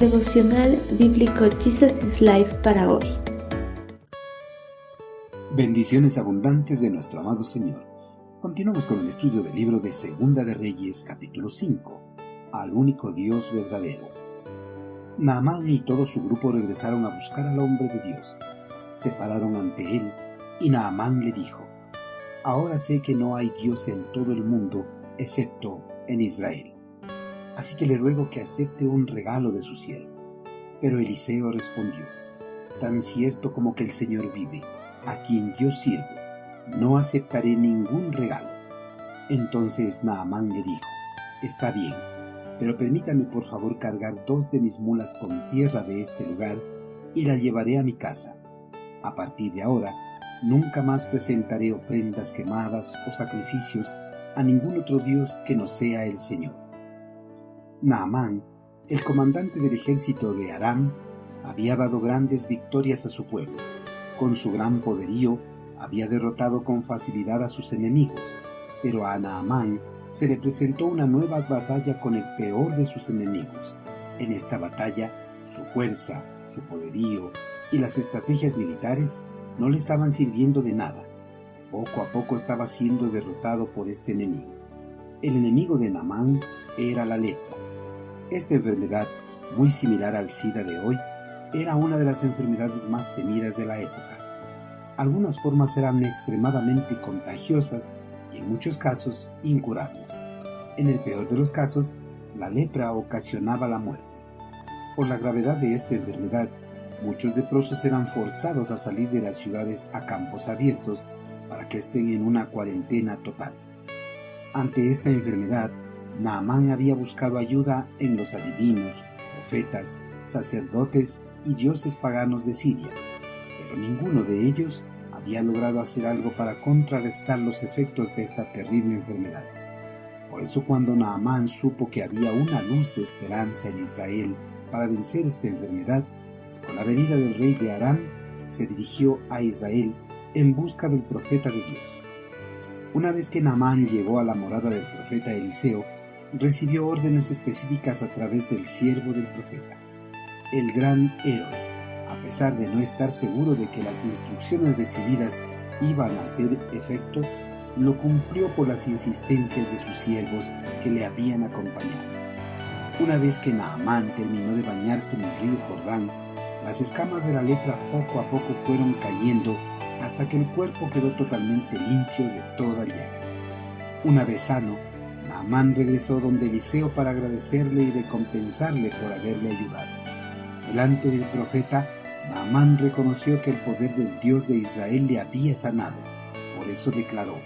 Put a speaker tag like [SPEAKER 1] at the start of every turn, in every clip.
[SPEAKER 1] Devocional Bíblico Jesus is Life para hoy.
[SPEAKER 2] Bendiciones abundantes de nuestro amado Señor. Continuamos con el estudio del libro de Segunda de Reyes, capítulo 5, al único Dios verdadero. Naamán y todo su grupo regresaron a buscar al hombre de Dios. Se pararon ante él y Naamán le dijo, Ahora sé que no hay Dios en todo el mundo excepto en Israel. Así que le ruego que acepte un regalo de su siervo. Pero Eliseo respondió, Tan cierto como que el Señor vive, a quien yo sirvo, no aceptaré ningún regalo. Entonces Naamán le dijo, Está bien, pero permítame por favor cargar dos de mis mulas con tierra de este lugar y la llevaré a mi casa. A partir de ahora, nunca más presentaré ofrendas quemadas o sacrificios a ningún otro Dios que no sea el Señor. Naamán, el comandante del ejército de Aram, había dado grandes victorias a su pueblo. Con su gran poderío, había derrotado con facilidad a sus enemigos, pero a Naamán se le presentó una nueva batalla con el peor de sus enemigos. En esta batalla, su fuerza, su poderío y las estrategias militares no le estaban sirviendo de nada. Poco a poco estaba siendo derrotado por este enemigo. El enemigo de Naamán era la lepra. Esta enfermedad, muy similar al SIDA de hoy, era una de las enfermedades más temidas de la época algunas formas eran extremadamente contagiosas y en muchos casos incurables. En el peor de los casos, la lepra ocasionaba la muerte. Por la gravedad de esta enfermedad, muchos leprosos eran forzados a salir de las ciudades a campos abiertos para que estén en una cuarentena total. Ante esta enfermedad, Naamán había buscado ayuda en los adivinos, profetas, sacerdotes y dioses paganos de Siria pero ninguno de ellos había logrado hacer algo para contrarrestar los efectos de esta terrible enfermedad. Por eso cuando Naamán supo que había una luz de esperanza en Israel para vencer esta enfermedad, con la venida del rey de Aram, se dirigió a Israel en busca del profeta de Dios. Una vez que Naamán llegó a la morada del profeta Eliseo, recibió órdenes específicas a través del siervo del profeta, el gran héroe a pesar de no estar seguro de que las instrucciones recibidas iban a hacer efecto, lo cumplió por las insistencias de sus siervos que le habían acompañado. Una vez que Naamán terminó de bañarse en el río Jordán, las escamas de la lepra poco a poco fueron cayendo hasta que el cuerpo quedó totalmente limpio de toda llaga. Una vez sano, Naamán regresó donde Eliseo para agradecerle y recompensarle por haberle ayudado. Delante del profeta, Naamán reconoció que el poder del Dios de Israel le había sanado. Por eso declaró,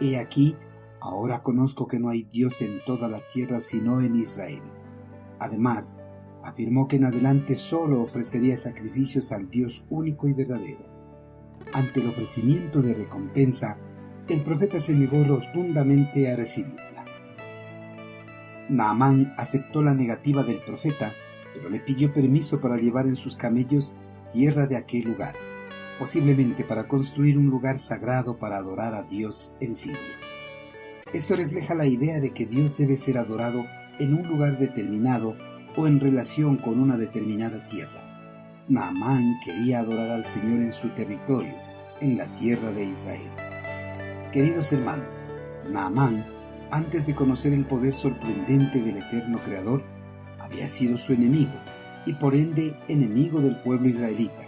[SPEAKER 2] He aquí, ahora conozco que no hay Dios en toda la tierra sino en Israel. Además, afirmó que en adelante solo ofrecería sacrificios al Dios único y verdadero. Ante el ofrecimiento de recompensa, el profeta se negó rotundamente a recibirla. Naamán aceptó la negativa del profeta, pero le pidió permiso para llevar en sus camellos tierra de aquel lugar, posiblemente para construir un lugar sagrado para adorar a Dios en Siria. Esto refleja la idea de que Dios debe ser adorado en un lugar determinado o en relación con una determinada tierra. Naamán quería adorar al Señor en su territorio, en la tierra de Israel. Queridos hermanos, Naamán, antes de conocer el poder sorprendente del eterno Creador, había sido su enemigo y por ende enemigo del pueblo israelita,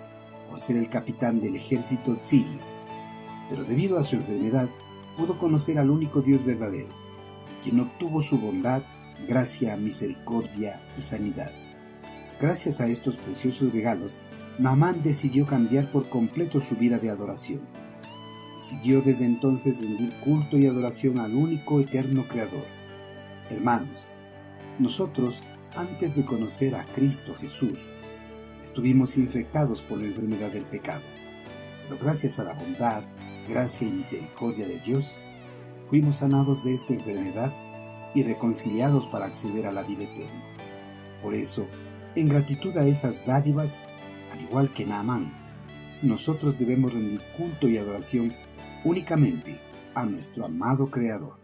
[SPEAKER 2] por ser el capitán del ejército sirio. Pero debido a su enfermedad, pudo conocer al único Dios verdadero, quien obtuvo su bondad, gracia, misericordia y sanidad. Gracias a estos preciosos regalos, Naamán decidió cambiar por completo su vida de adoración. Decidió desde entonces rendir culto y adoración al único eterno Creador. Hermanos, nosotros antes de conocer a Cristo Jesús, estuvimos infectados por la enfermedad del pecado. Pero gracias a la bondad, gracia y misericordia de Dios, fuimos sanados de esta enfermedad y reconciliados para acceder a la vida eterna. Por eso, en gratitud a esas dádivas, al igual que Naamán, nosotros debemos rendir culto y adoración únicamente a nuestro amado Creador.